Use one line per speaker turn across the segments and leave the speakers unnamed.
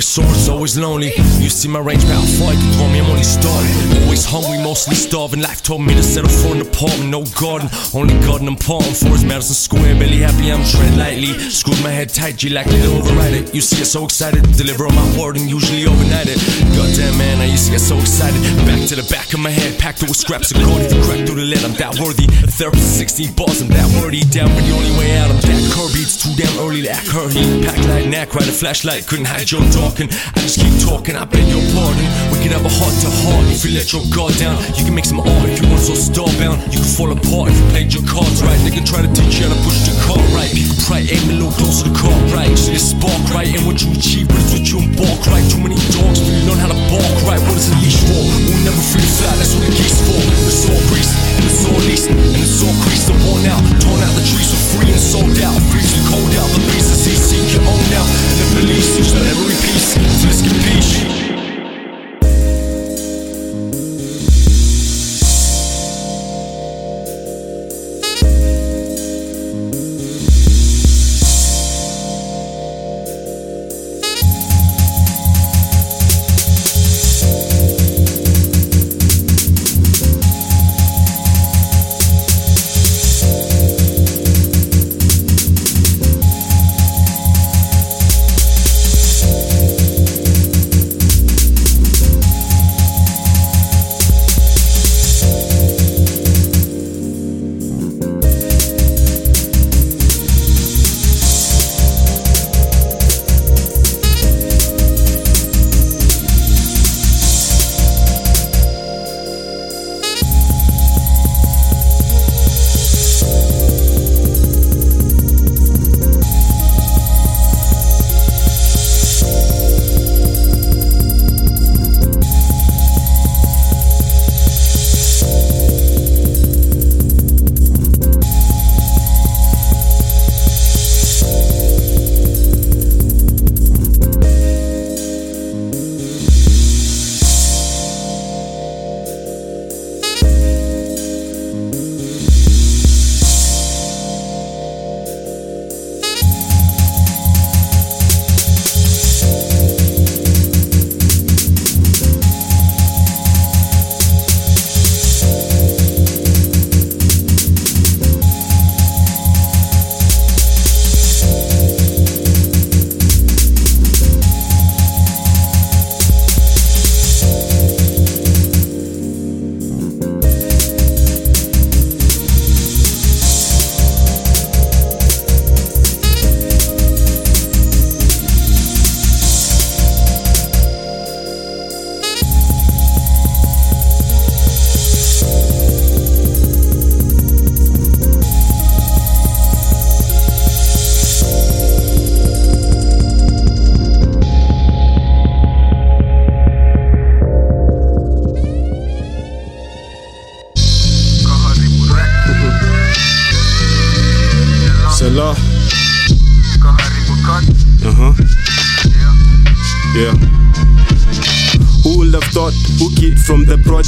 Always sore, it's always lonely. You see my range, how far you throw me, I'm only starting. Always hungry, mostly starving. Life told me to settle for an apartment, no garden. Only garden I'm parting for is Madison Square. Barely happy, I'm tread lightly. Screwed my head tight, G likely to override it. You see, I'm so excited deliver on my word and usually overnight it. Goddamn, man, I used to get so excited. Back to the back of my head, packed with scraps of gold. If you crack through the lid, I'm that worthy. A therapist, 16 bars, I'm that worthy. Down, but the only way out, I'm that Kirby. It's too damn early to act curly. Pack like neck, right? A flashlight, couldn't hide your talking. I just keep talking, I beg your pardon. We could have a heart to heart if you let your guard down. You can make some art if you want so starbound. You can fall apart if you played your cards right. They can try to teach you how to push your car right. People pray, aim a little closer to car right. See the spark right, and what you achieve, but it's what you embark right. Too many dogs, but you learn how to bark right. What is a leash for? We'll never free to fly, that's what the geese for. It's all greased, and it's all leased, and it's all creased and worn out. Torn out the trees for free and sold out. Freezing cold out, the breeze is easy, your own now. And the police use every piece to escape peace.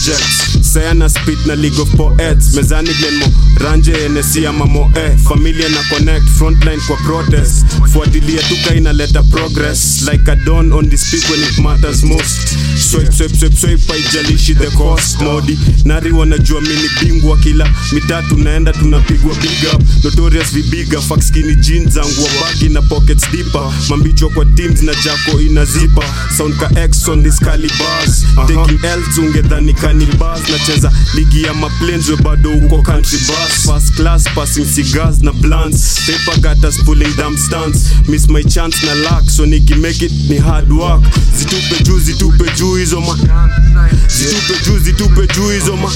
subjects. Saj je na spit na League of Poets, me zanigljen mu ranje NSC ama eh familia na connect frontline kwa protest. Fuatilia tuka inaleta progress. Like a don on this peak when it matters most. Swipe swipe swipe swipe haijalishi the cost. Modi nari wanajua mini bingwa kila mitatu naenda tunapigwa big up. Notorious vibiga skinny jeans zangu wabagi na pockets deeper. Mambicho kwa teams na jako inazipa. Sound ka x on this calibars taking l ungedhani canibars nacheza ligi ya maplanes bado uko country bus first class passing cigars na blunts. Paper us pulling dumb stunts. Miss my chance na luck. So niki make it ni hard work. Zitupe juu zitupe juu hizo ma zitupe juu zitupe juu hizo ma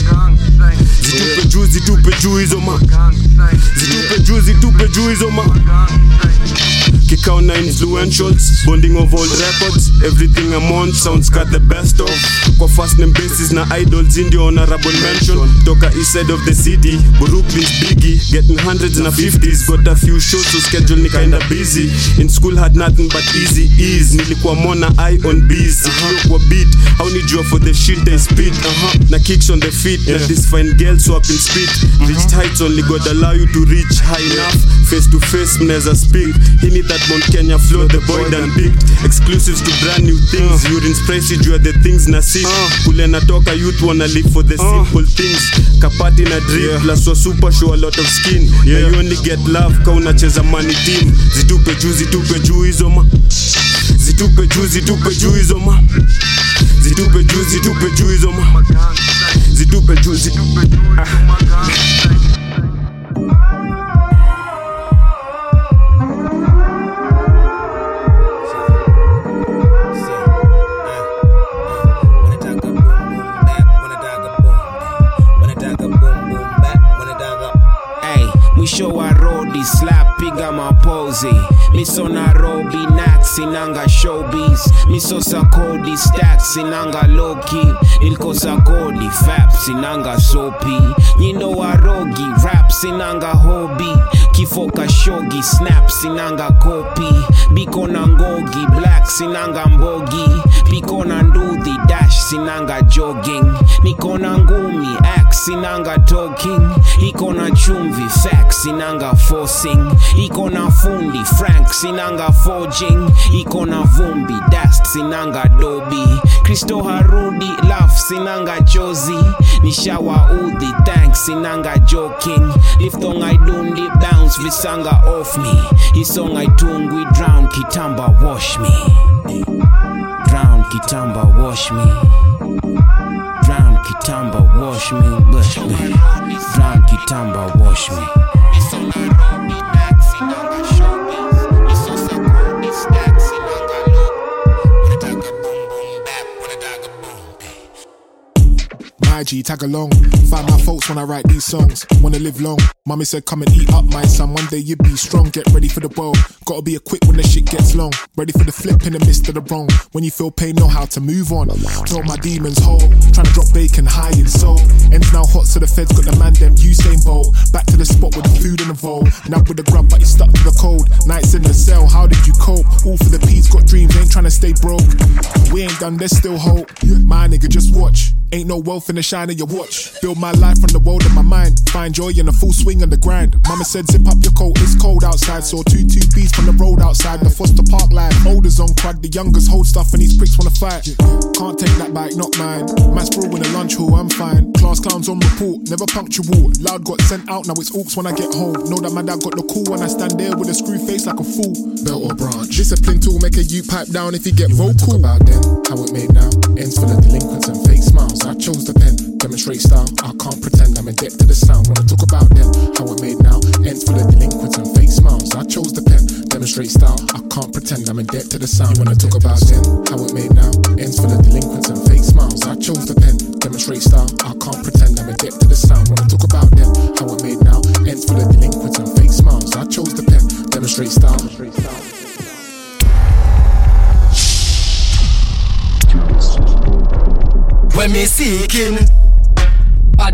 zitupe juu zitupe juu hizo ma zitupe juu zitupe juu hizo ma
Gang
out nine influentials. Bonding of old records. Everything I'm on sounds got the best of. Kwa first name basis na idols in the honorable mention. Toka east side of the city. Brooklyn's biggie. Getting hundreds na 50s Got a few shows so schedule ni kinda busy. In school had nothing but easy ease. Nilikuwa mona eye on bees. Sikio kwa beat. How need you for the shit they speed? uh-huh. Na kicks on the feet. Yeah. Na this fine girl swap in speed Reached heights only God allow you to reach high enough. Face to face mneza speak. Hii ni that Mount Kenya flow the boy done picked exclusives to brand new things. Uh. urine spray you are the things na see. Kule natoka youth wanna live for the uh. simple things. Kapati na drip yeah. plus wa super show a lot of skin. Yeah. na you only get love ka unacheza money team. Zitupe juu zitupe juu hizo ma. Zitupe juu zitupe juu hizo ma. Zitupe juu zitupe juu hizo ma. Zitupe juu zitupe
Hey, slap piga mapozi miso narobi nax inanga showbiz. Miso sakodi stacks inanga loki. Ilikosa kodi faps inanga sopi nyindo warogi raps inanga hobi kifoka Kashogi, snap sinanga kopi. Biko na ngogi black sinanga mbogi. Biko na ndudhi dash sinanga jogging. Niko na ngumi ax sinanga talking. Iko na chumvi fax sinanga forcing. Iko na fundi frank sinanga forging. Iko na vumbi dust sinanga dobi. Kristo harudi laf sinanga chozi nishawa udhi thanks sinanga joking. Liftong i dundi bounce visanga off me. Isong i tungwi drown kitamba wash me. Drown kitamba wash me. Drown kitamba wash me. Wash me. Drown kitamba wash me
My G, tag along. Find my folks when I write these songs. Wanna live long. Mommy said, come and eat up, my son. One day you be strong. Get ready for the world. Gotta be quick when the shit gets long. Ready for the flip in the midst of the wrong. When you feel pain, know how to move on. Throw my demons whole. Trying to drop bacon high in soul. Ends now hot, so the feds got the man them Usain Bolt. Back to the spot with the food in the bowl. Now with the grub, but he stuck to the cold. Nights in the cell, how did you cope? All for the peas, got dreams, ain't trying to stay broke. We ain't done, there's still hope. My nigga, just watch. Ain't no wealth in the shine of your watch. Build my life from the world of my mind. Find joy in the full swing of the grind. Mama said, zip up your coat, it's cold outside. Saw two two beats from the road outside. The Foster Park line. Olders on crud, the youngers hold stuff and these pricks wanna fight. Can't take that bike, not mine. Mass brawl in a lunch hall, I'm fine. Class clowns on report, never punctual. Loud got sent out, now it's orcs when I get home. Know that my dad got the cool when I stand there with a screw face like a fool. Belt or branch. Discipline tool, make a you pipe down if you get vocal. Talk about then, how it made now. Ends full of delinquents and fake smiles. I chose the pen, demonstrate style. I can't pretend I'm adept to the sound. Wanna talk about them, how it made now. Ends full of delinquents and fake smiles. I chose the pen, demonstrate style. I can't pretend I'm in debt to the sound. Wanna talk about them, how it made now. Ends full of delinquents and fake smiles. I chose the pen, demonstrate style. I can't pretend I'm in debt to the sound. Wanna talk about them, how it made now. Ends full of delinquents and fake smiles. I chose the pen, demonstrate style.
When me seeking,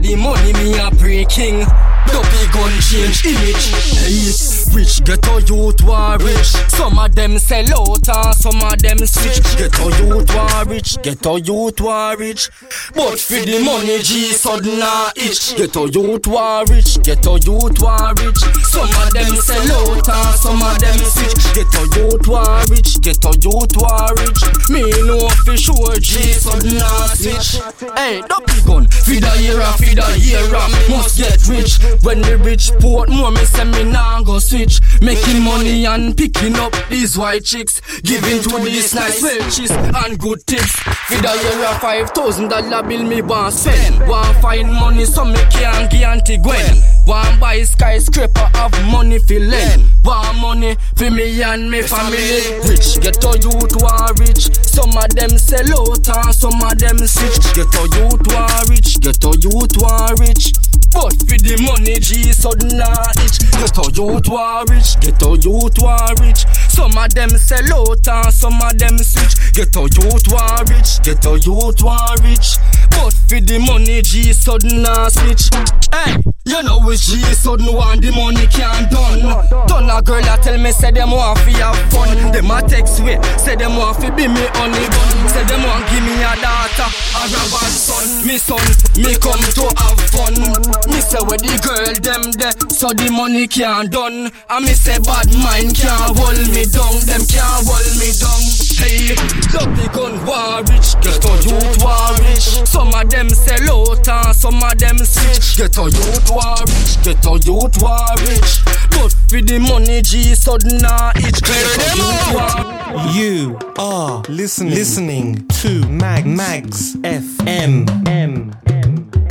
the money me a breaking. Dopey gun change image. Hey, rich ghetto youth war rich. Some of them sell out and some of them switch. Ghetto youth war rich, ghetto youth war rich. But for the money, G sudden a itch. Ghetto youth war rich, ghetto youth war rich. Some of them sell out and some of them switch. Ghetto youth war rich, ghetto youth war rich. Me know for sure, G sudden a switch. Hey, dopey gun, feed a year, feed a year, must get rich. When we reach Portmore, me say me nah go switch. Making money and picking up these white chicks. Giving to these nice welches and good tips. Feed a year a five thousand dollar bill me want spend. Want find money so me can give Auntie Gwen. Want buy skyscraper, have money fi lend. Want money for me and me family. Rich get ghetto youth war rich. Some of them sell out and some of them switch. Ghetto youth war rich. Get Ghetto youth war rich. But for the money, G sudden a itch. Ghetto youth war rich. Ghetto youth war rich. Some of them sell out and some of them switch. Get Ghetto youth war rich. get Ghetto youth war rich. But for the money, G sudden a switch. Hey, you know it's G sudden want the money can't done. Done a girl that tell me say them want fi have fun. Them a text way, say them want fi be me honey bun. Say them want give me a daughter a bad son. Me son, me come to have fun. Me say where the girl them there, so the money can't done. And me say bad mind can't hold me down, them can't hold me down. Hey, love the gun war rich, get a youth war rich. Some of them sell out and some of them switch. Get a youth war rich, get a youth war rich. But with the money, G sudden a itch. Clear them out.
You are listening, listening to Mag Mags FM. M.
Everyone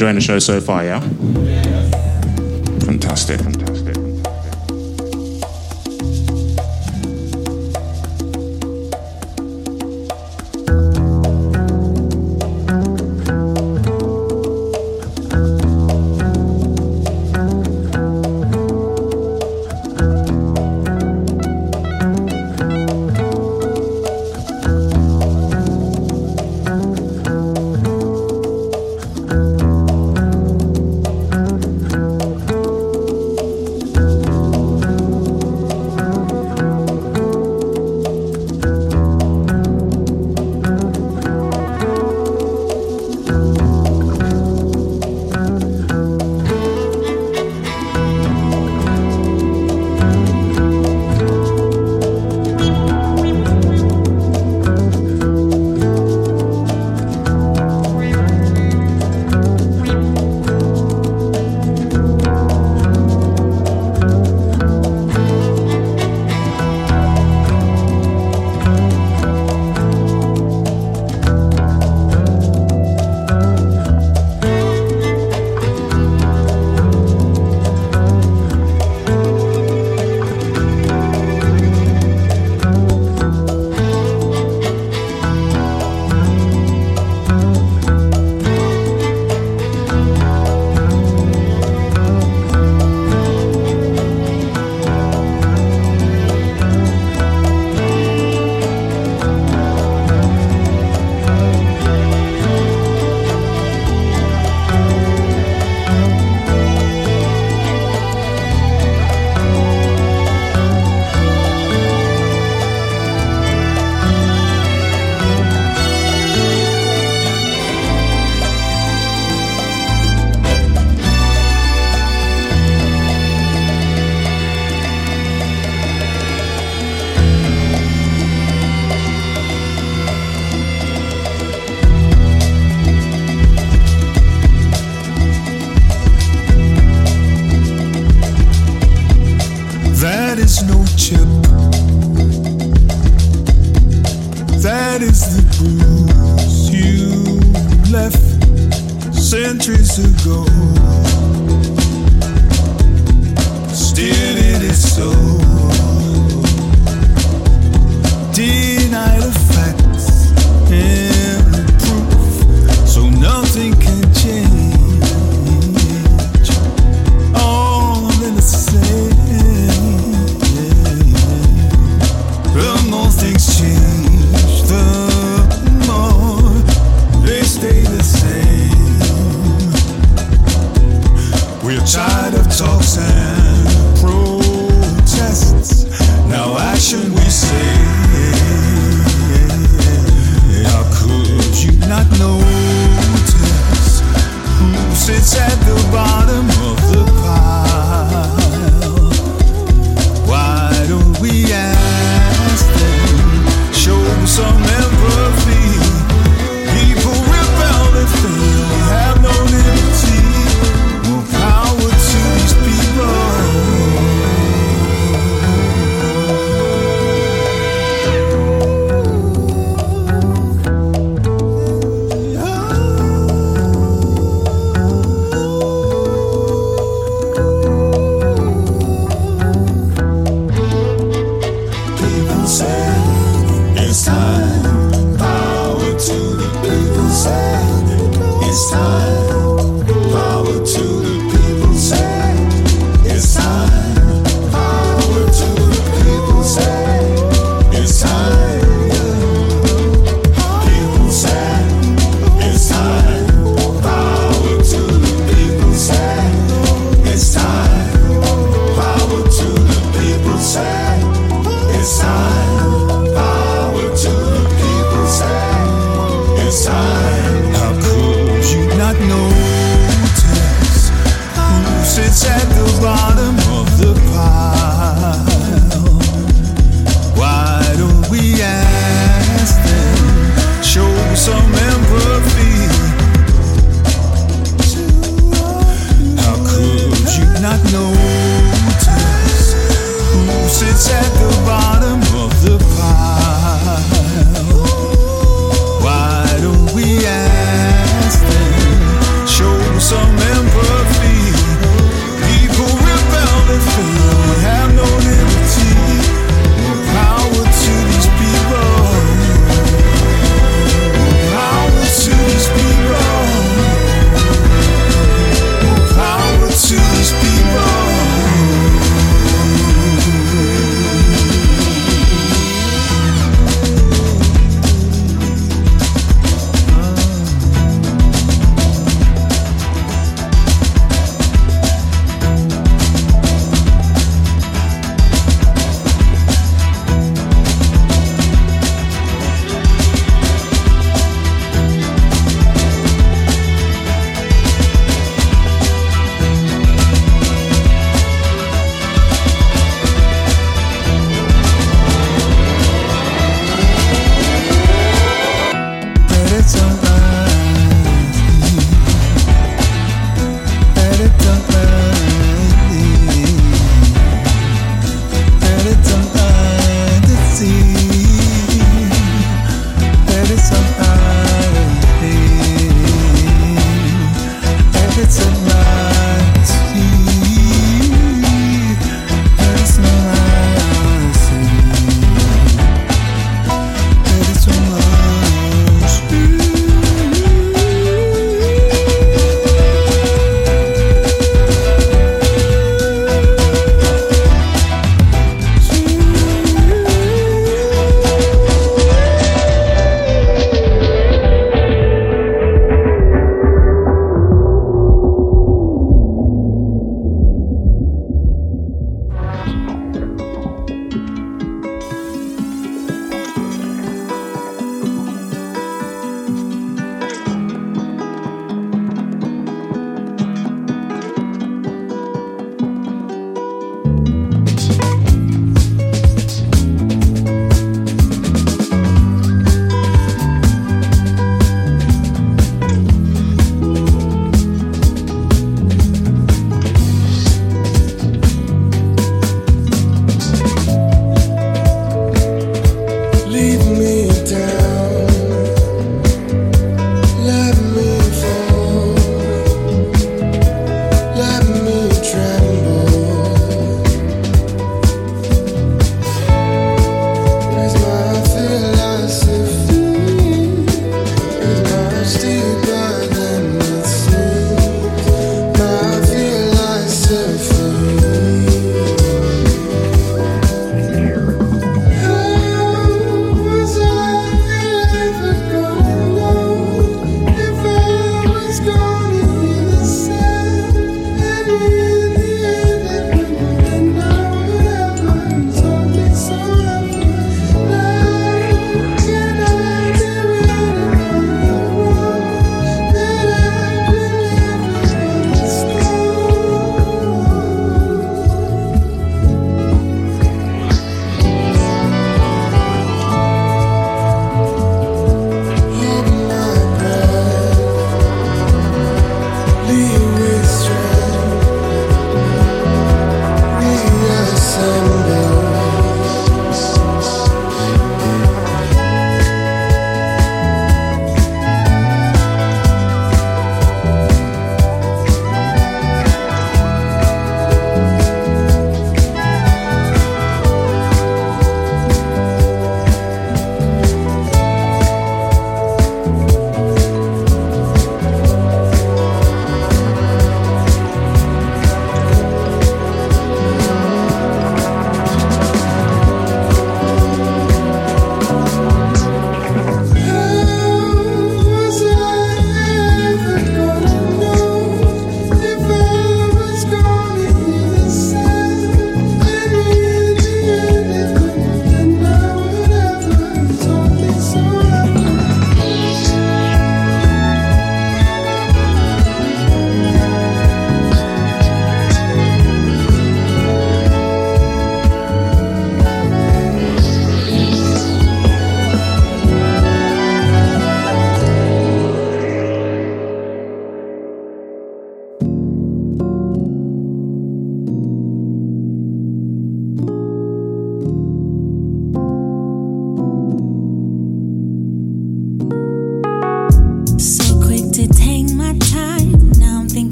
enjoying the show so far, yeah?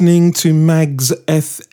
Listening to Magz FM.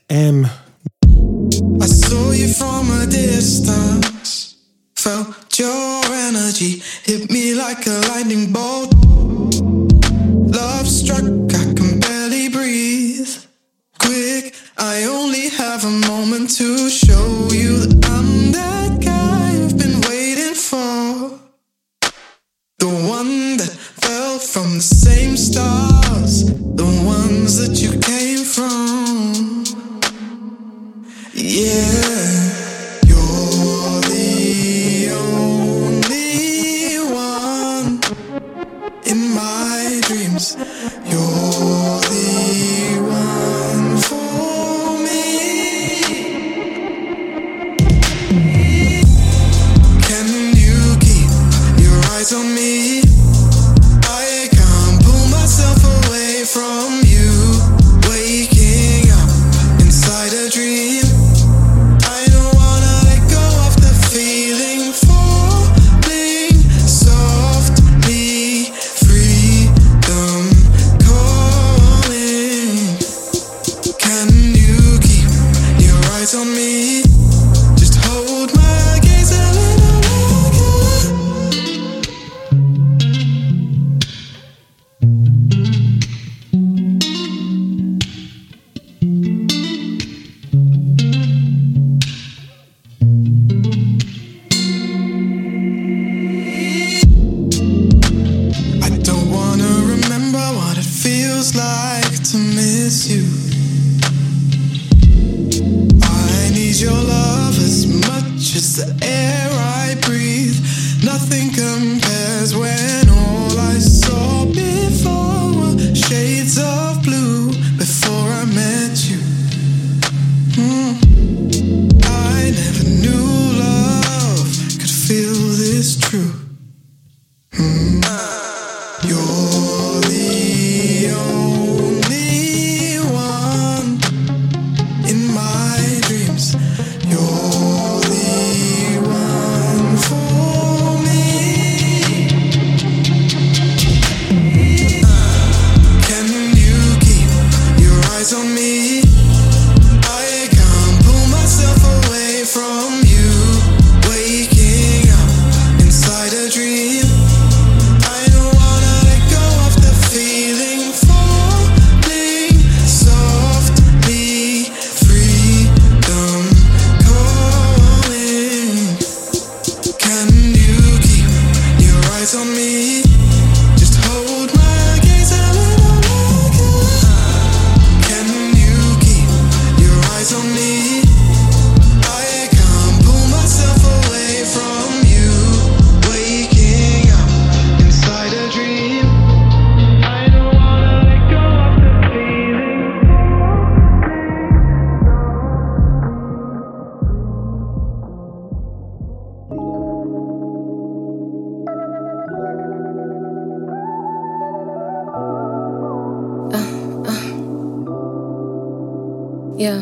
Yeah.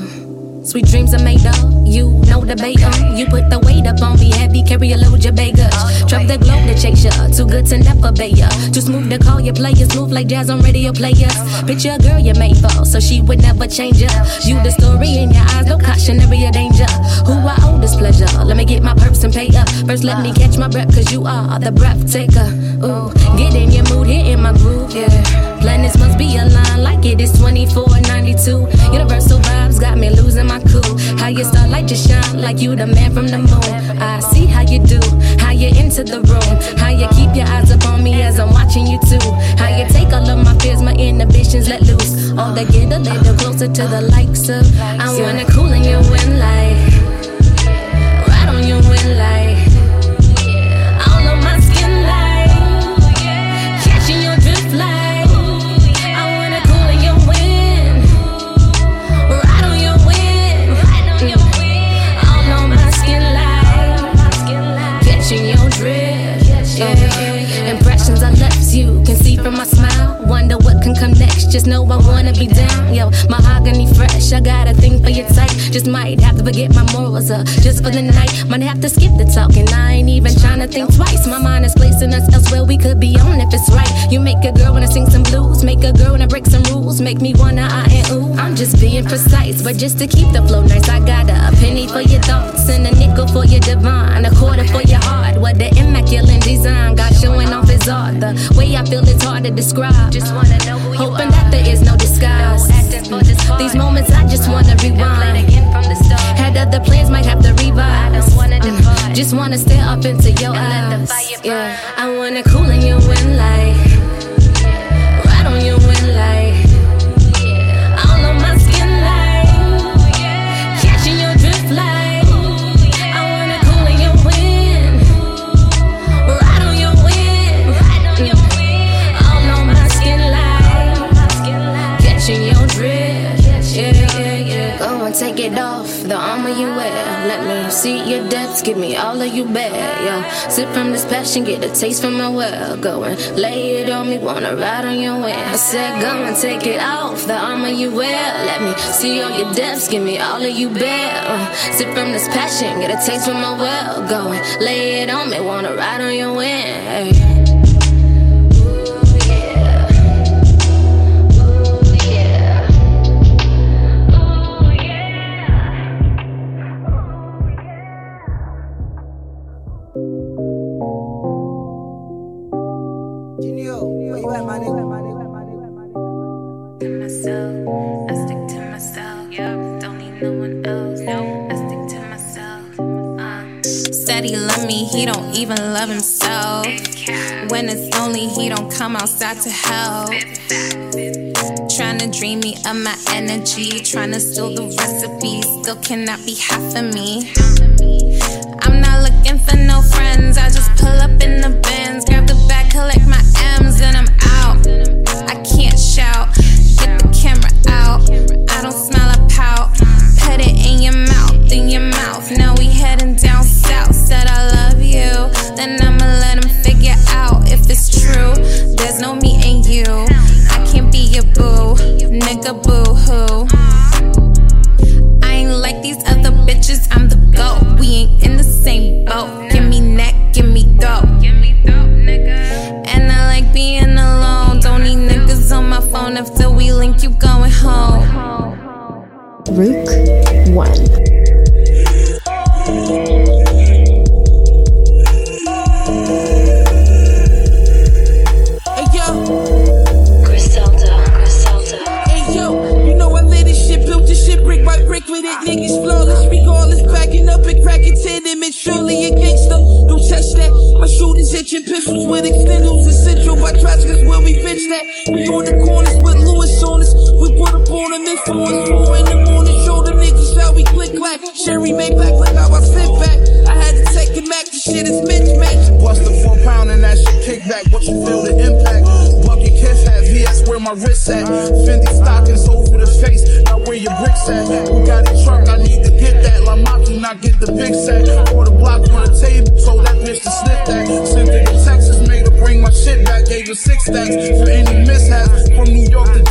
Sweet dreams are made of, you know the bait on. You put the weight up on me, heavy, carry a load, your baggage. Drop the globe to chase ya, too good to never bait ya. Too smooth to call your players, smooth like jazz on radio players. Picture a girl you made for, so she would never change ya. You the story in your eyes, no cautionary or danger. Who I owe this pleasure? Let me get my purse and pay up. First, let me catch my breath, cause you are the breath taker. Ooh, get in your mood, hit in my groove, yeah. Planets must be aligned like it is 2492. Universal vibes got me losing my cool. How your starlight just shine like you the man from the moon. I see how you do, how you into the room, how you keep your eyes up on me as I'm watching you too. How you take all of my fears, my inhibitions let loose. All to get a little closer to the likes of. I wanna cool in your wind light, Just know I wanna be down, yo. Mahogany fresh, I got a thing for your type. Just might have to forget my morals, uh, just for the night. Might have to skip the talking. I ain't even trying to think twice. My mind is placing us elsewhere we could be on if it's right. You make a girl wanna sing some blues, make a girl wanna break some rules, make me wanna I and ooh. I'm just being precise, but just to keep the flow nice, I got a penny for your thoughts and a nickel for your divine, a quarter for your heart. What the immaculate design got showing off his art. The way I feel it's hard to describe. Just wanna know Hoping that there is no disguise. These moments I just wanna rewind. Had other plans, might have to revise. Just wanna stare up into your eyes. Yeah, I wanna cool in your wind light. It off the armor you wear. Let me see your depths. Give me all of you bear. Yeah. Sip from this passion. Get a taste from my well. Go and lay it on me. Wanna ride on your wind. I said, go and take it off the armor you wear. Let me see all your depths. Give me all of you bear. Uh, sip from this passion. Get a taste from my well. Go and lay it on me. Wanna ride on your wind.
He don't even love himself. When it's lonely, he don't come outside to help. Trying to drain me of my energy, trying to steal the recipe, still cannot be half of me. I'm not looking for no friends, I just pull up in the bins, grab the bag, collect my
pistols with extendals essential by traffic where we bitch that. We on the corners with Lewis on us. We put up on them influence. Four in the morning, show them niggas how we click clack. Sherry made back like how I sit back. I had to take it back, the shit is mismatched.
Bust a four pound and that shit kick back. What you feel the impact? Bucket kiss hat, VS where my wrist at. Fendi stockings over the face. Now where your bricks at? Who got six stacks for any mishaps. From New York to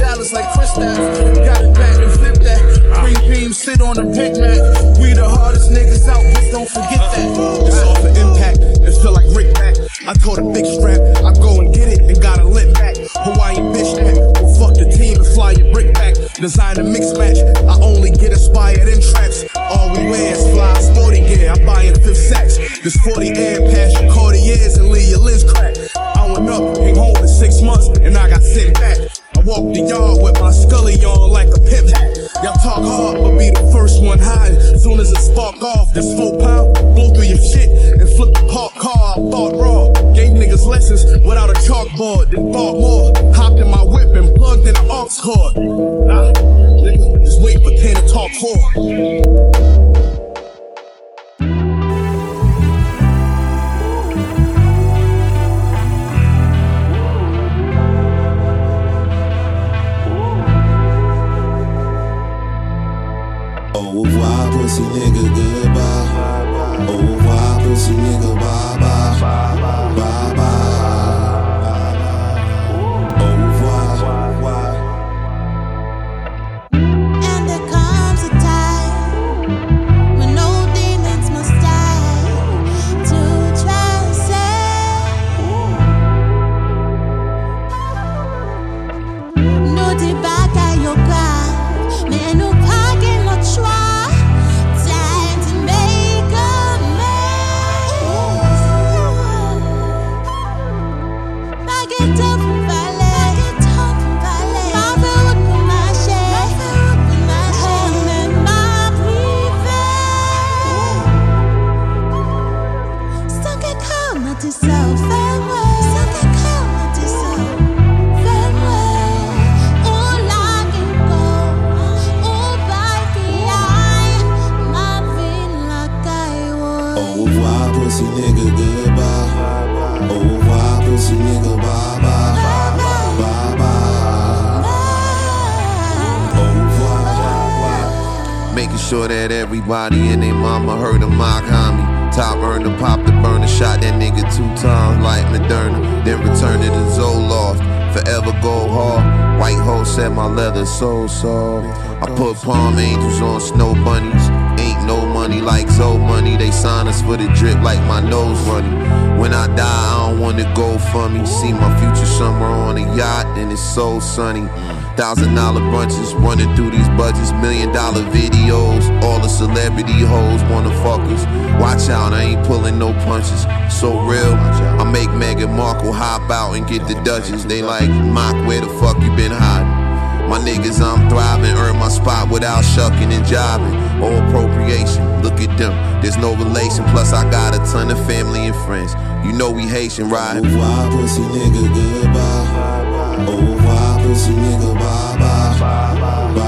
my
leather so soft. I put palm angels on snow bunnies. Ain't no money like so money. They sign us for the drip like my nose running. When I die, I don't wanna go for me. See my future somewhere on a yacht and it's so sunny. Thousand dollar bunches running through these budgets, million dollar videos. All the celebrity hoes wanna fuck us. Watch out, I ain't pulling no punches. So real, I make Meghan Markle hop out and get the Duchess. They like, Mach, where the fuck you been hiding? My niggas, I'm thriving, earn my spot without shucking and jobbing or appropriation. Look at them, there's no relation. Plus, I got a ton of family and friends. You know we Haitian, right? Oh, why pussy nigga goodbye? Oh, why pussy nigga bye bye? bye, bye.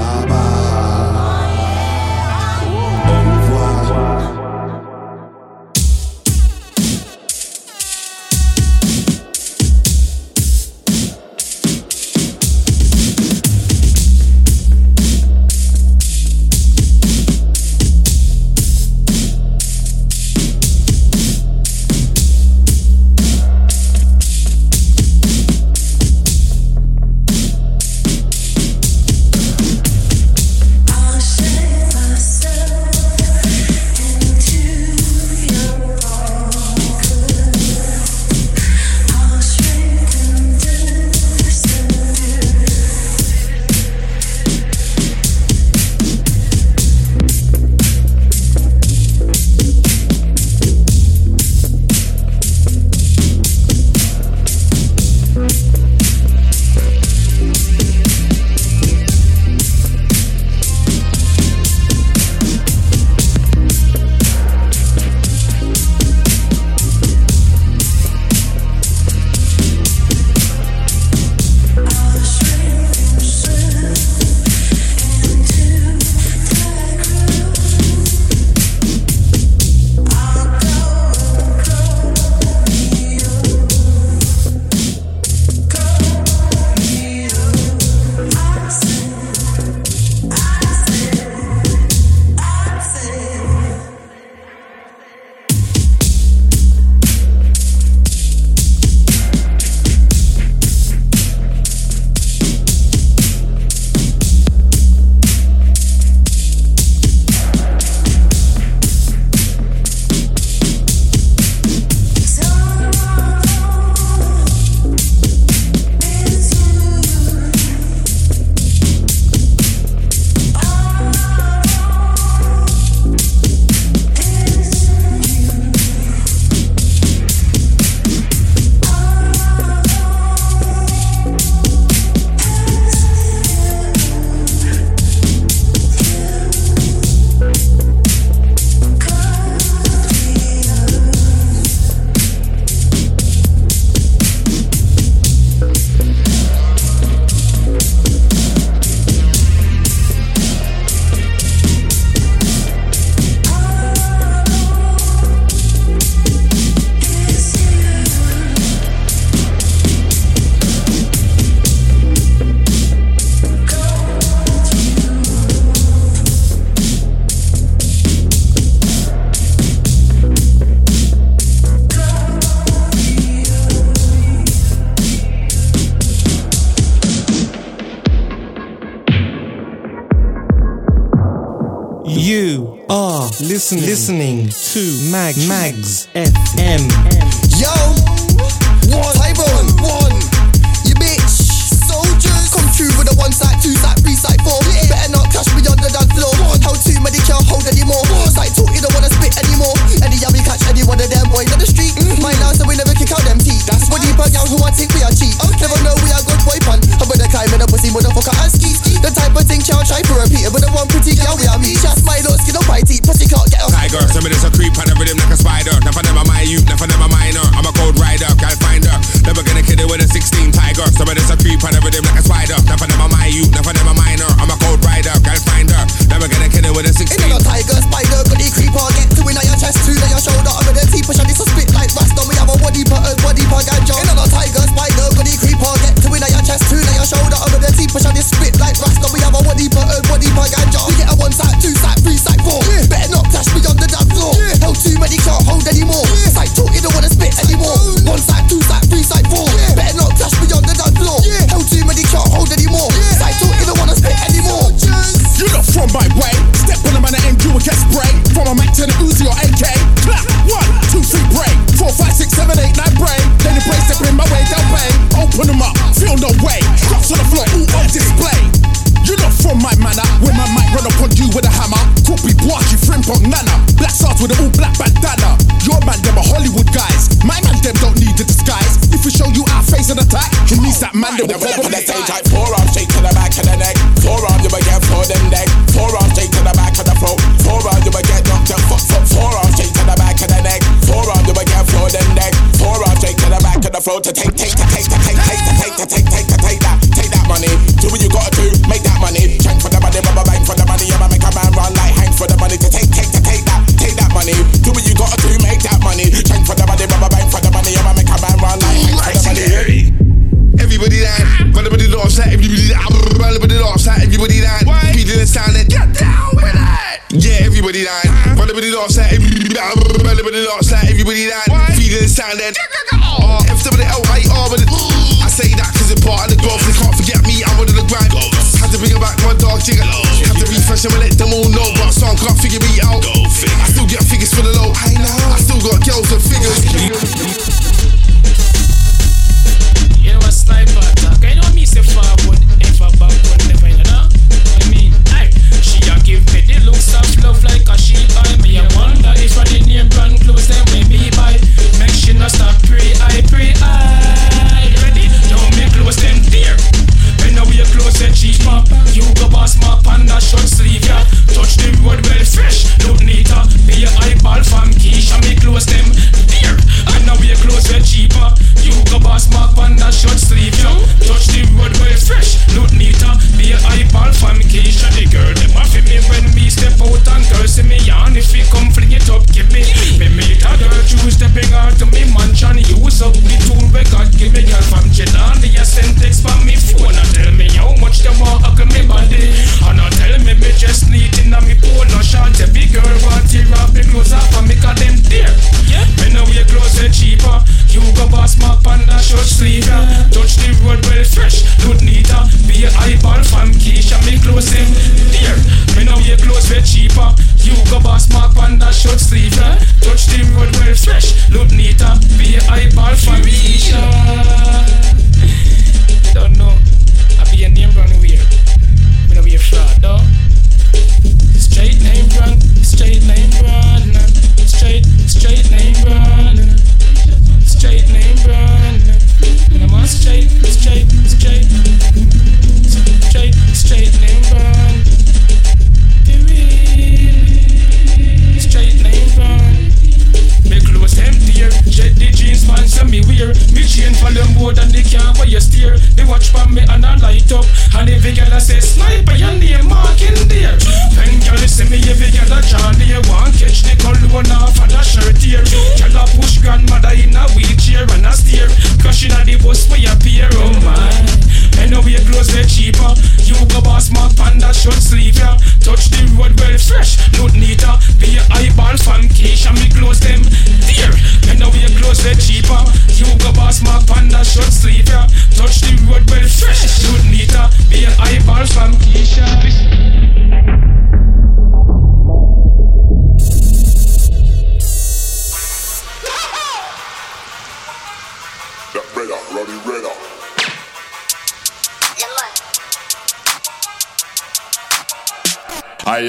listening, listening to Mag Magz FM.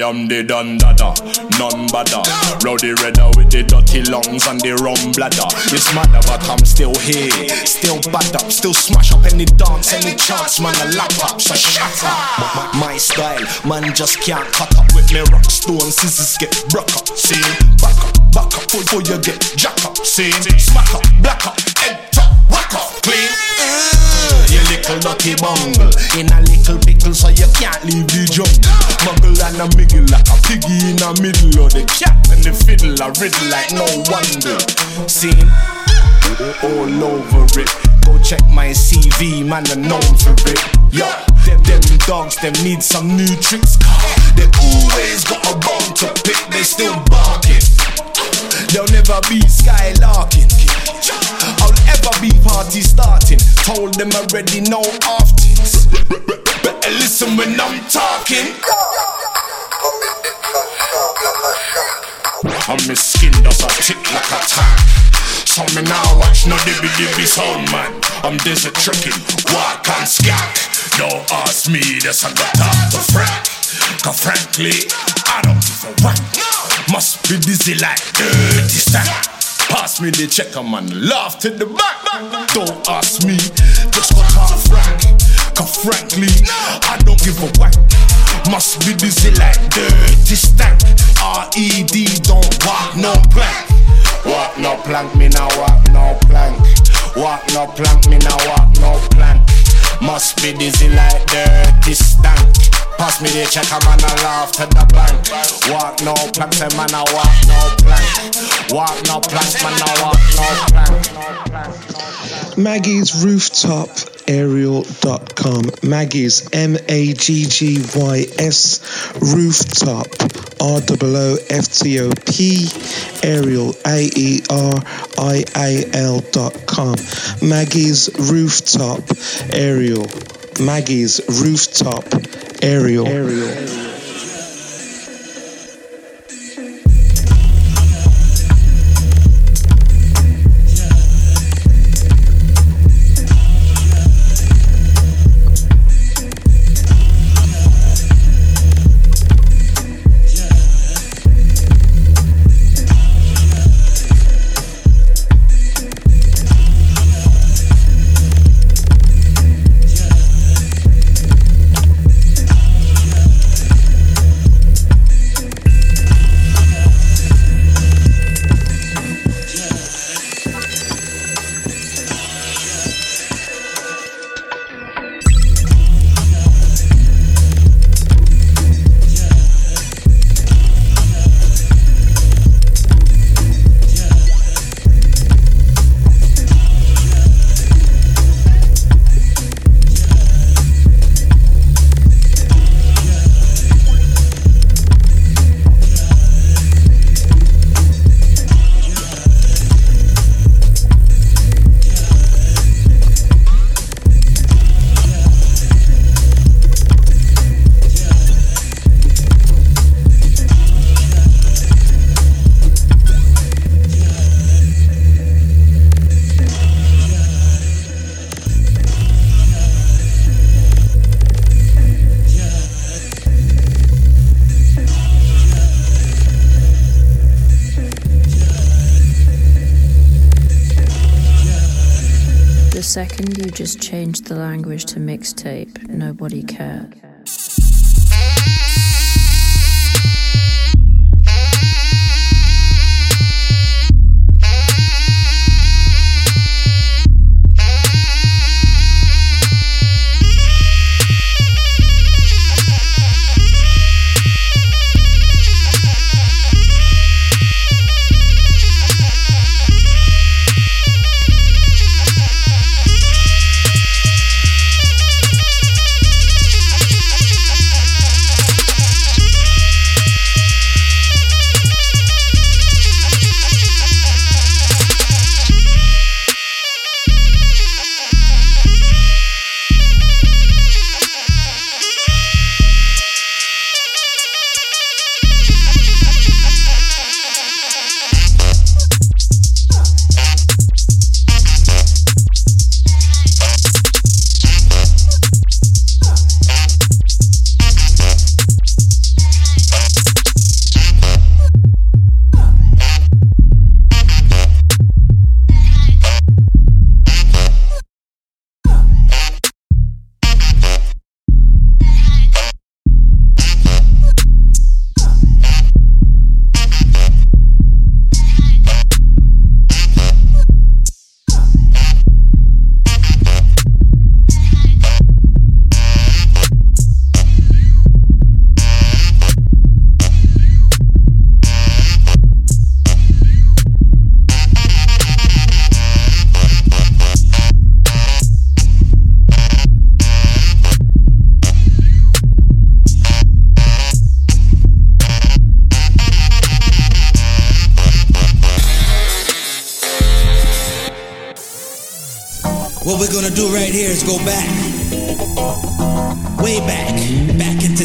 am the dun dada, none badder. Rowdy redder with the dirty lungs and the rum bladder. It's madder, but I'm still here, still bad up, still smash up any dance, any chance, man. I lap up, so shut up. My, my style, man, just can't cut up with me rock stone scissors get broke up. See, back up, back up, before you get jack up. See, smack up, black up. little lucky bungle. In a little pickle so you can't leave the jungle. Muggle and a miggle like a piggy in a middle Of the cat and the fiddle I riddle like no wonder. Seen? All over it. Go check my CV, man, I'm known for it. Yo, them, them dogs, them need some new tricks. They always got a bone to pick, they still barking. They'll never be skylark party starting. Told them already, no afters. Better listen when I'm talking. And my skin does a tick like a tack. So me now watch no dibby dibby sound man. I'm desert trekking, walk and scack. Don't ask me, that's a got talk to frack. Cause frankly, I don't give a what. Must be dizzy like dirty stack. Pass me the checker, man. Laugh to the back. Don't ask me, just got out Frank. Cause frankly, I don't give a whack. Must be dizzy like dirty stank. R-E-D, don't walk no plank. Walk no plank, me now walk no plank. Walk no plank, me now walk no plank. Must be dizzy like dirty stank. Pass me the check, I'm on a laugh to the bank. Walk no plank, say man, I walk no plank. Walk no plank, man, I walk no plank.
Maggy's rooftop aerial.com. Maggy's M A G G Y S rooftop R O O F T O P aerial dot com. Maggy's rooftop aerial. Maggy's rooftop aerial. Aerial.
Just changed the language to mixtape, nobody cared.
Back, back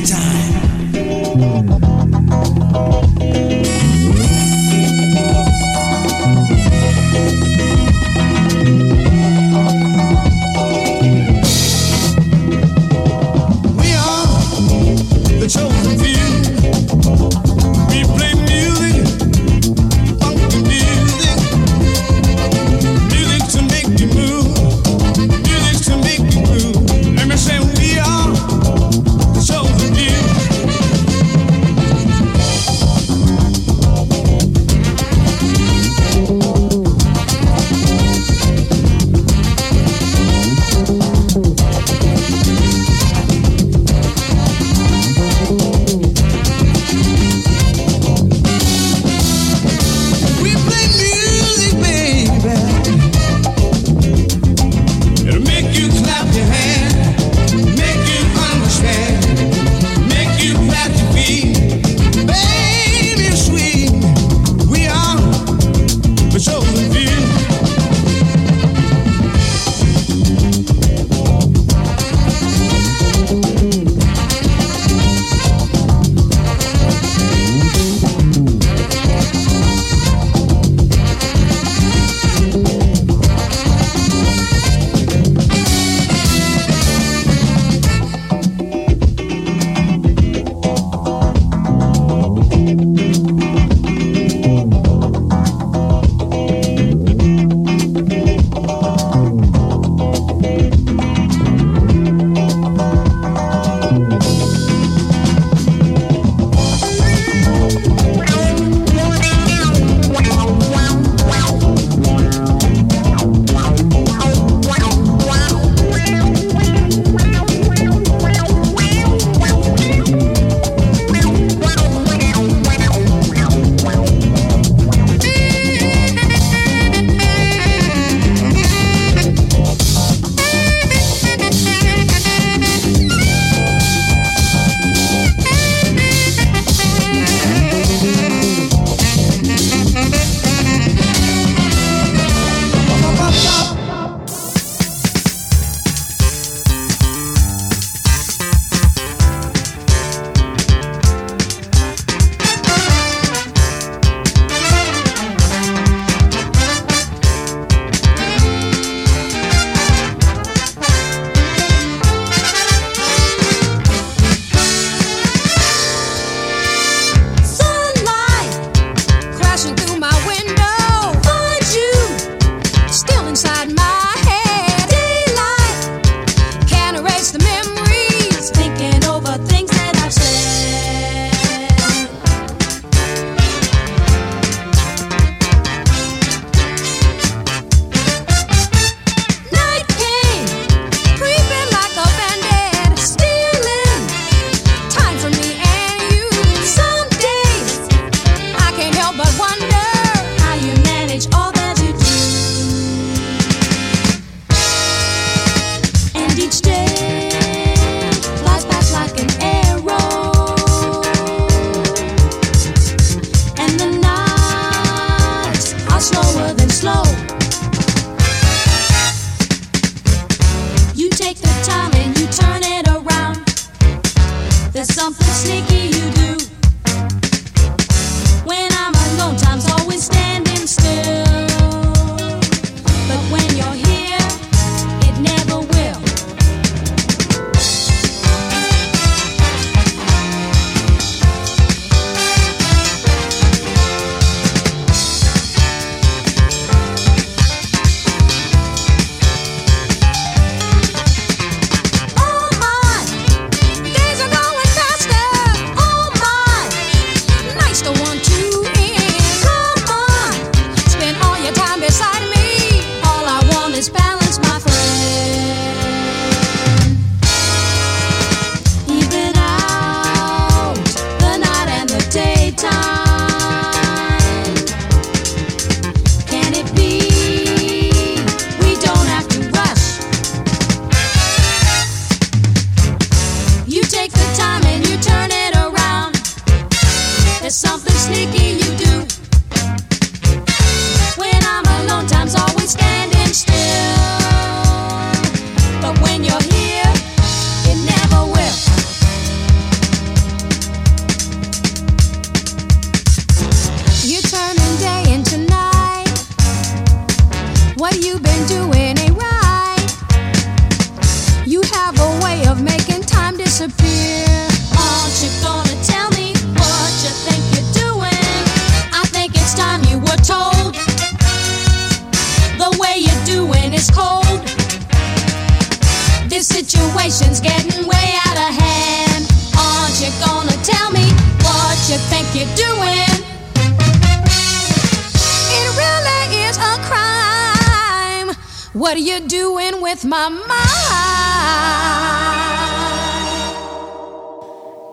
with my mind.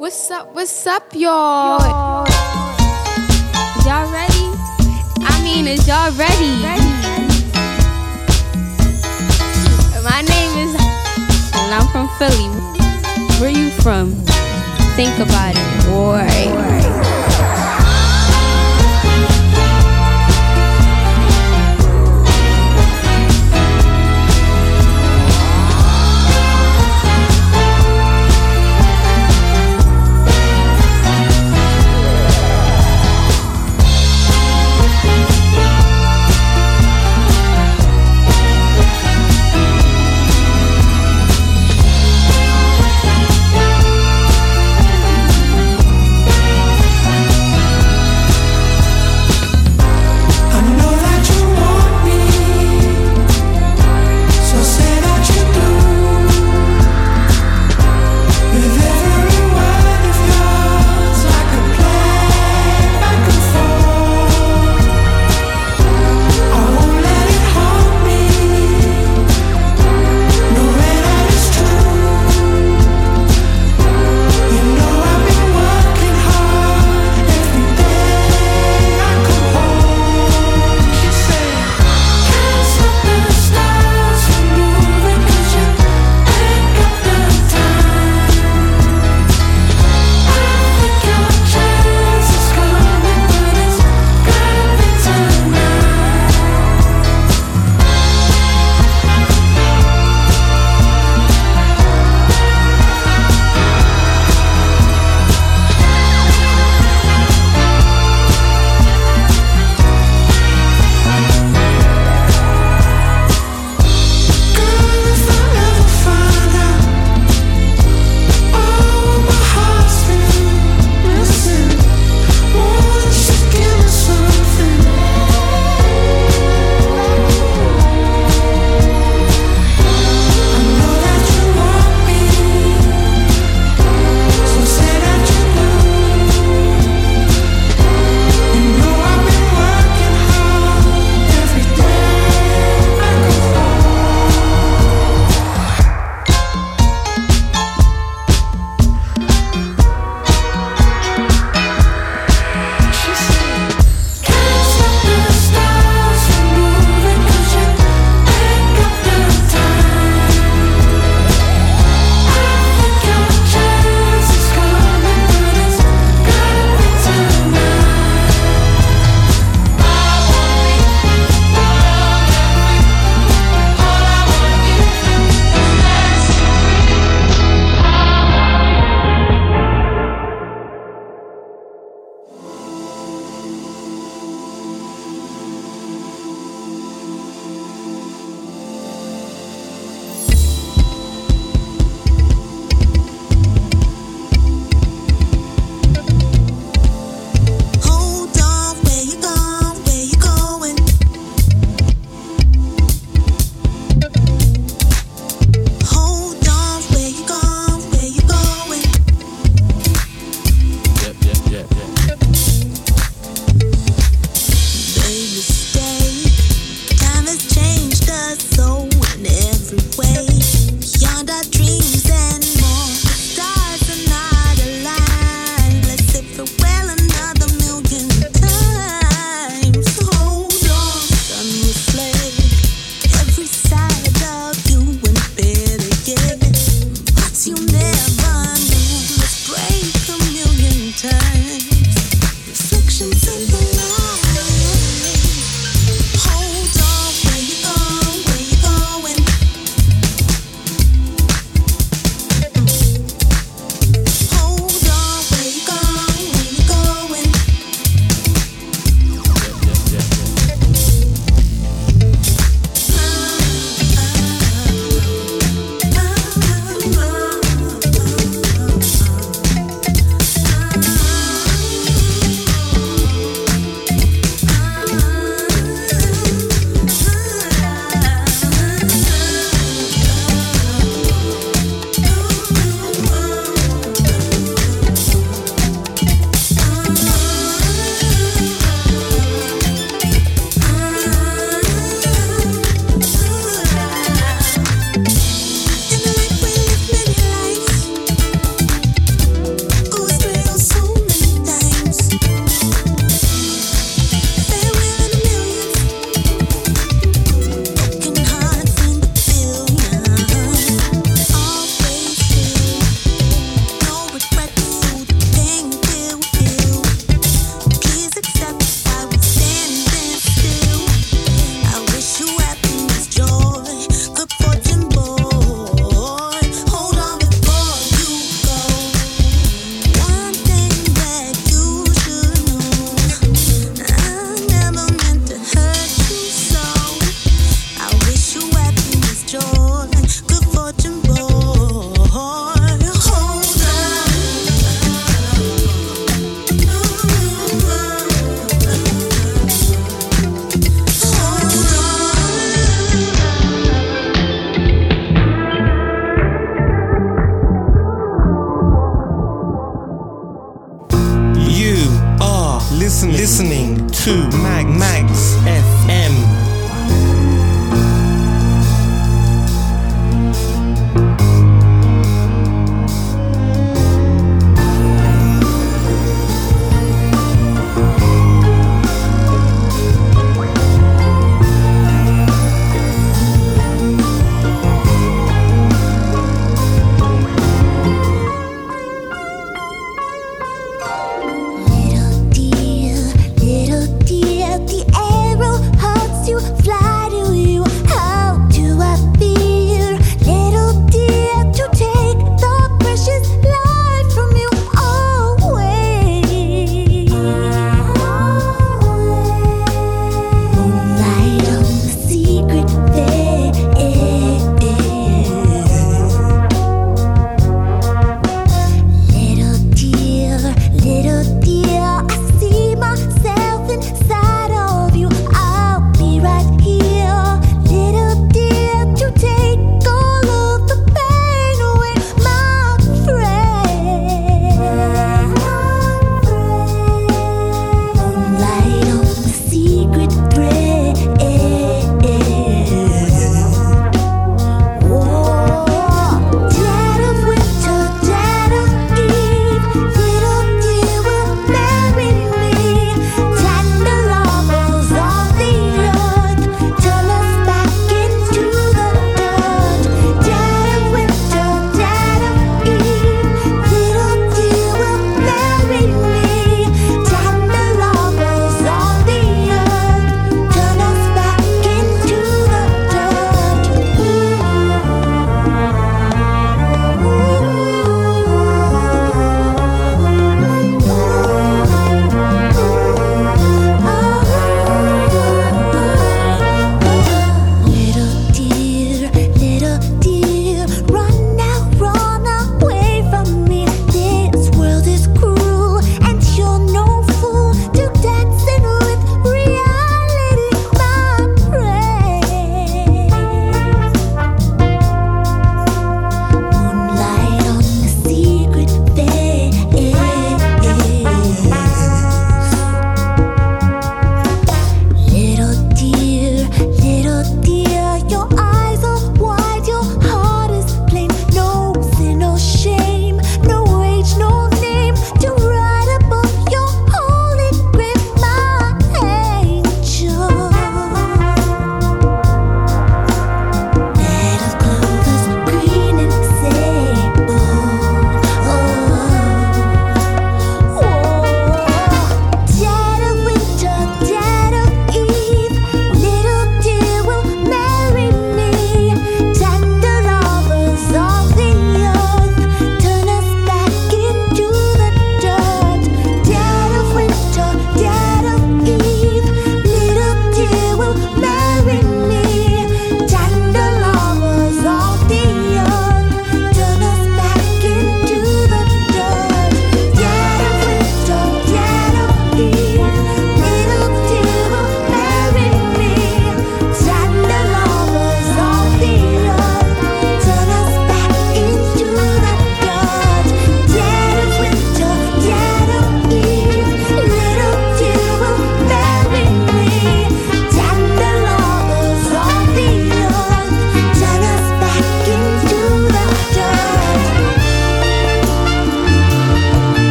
What's up? What's up, y'all? Y'all ready? I mean, is y'all ready? My name is, and I'm from Philly. Where you from? Think about it, boy.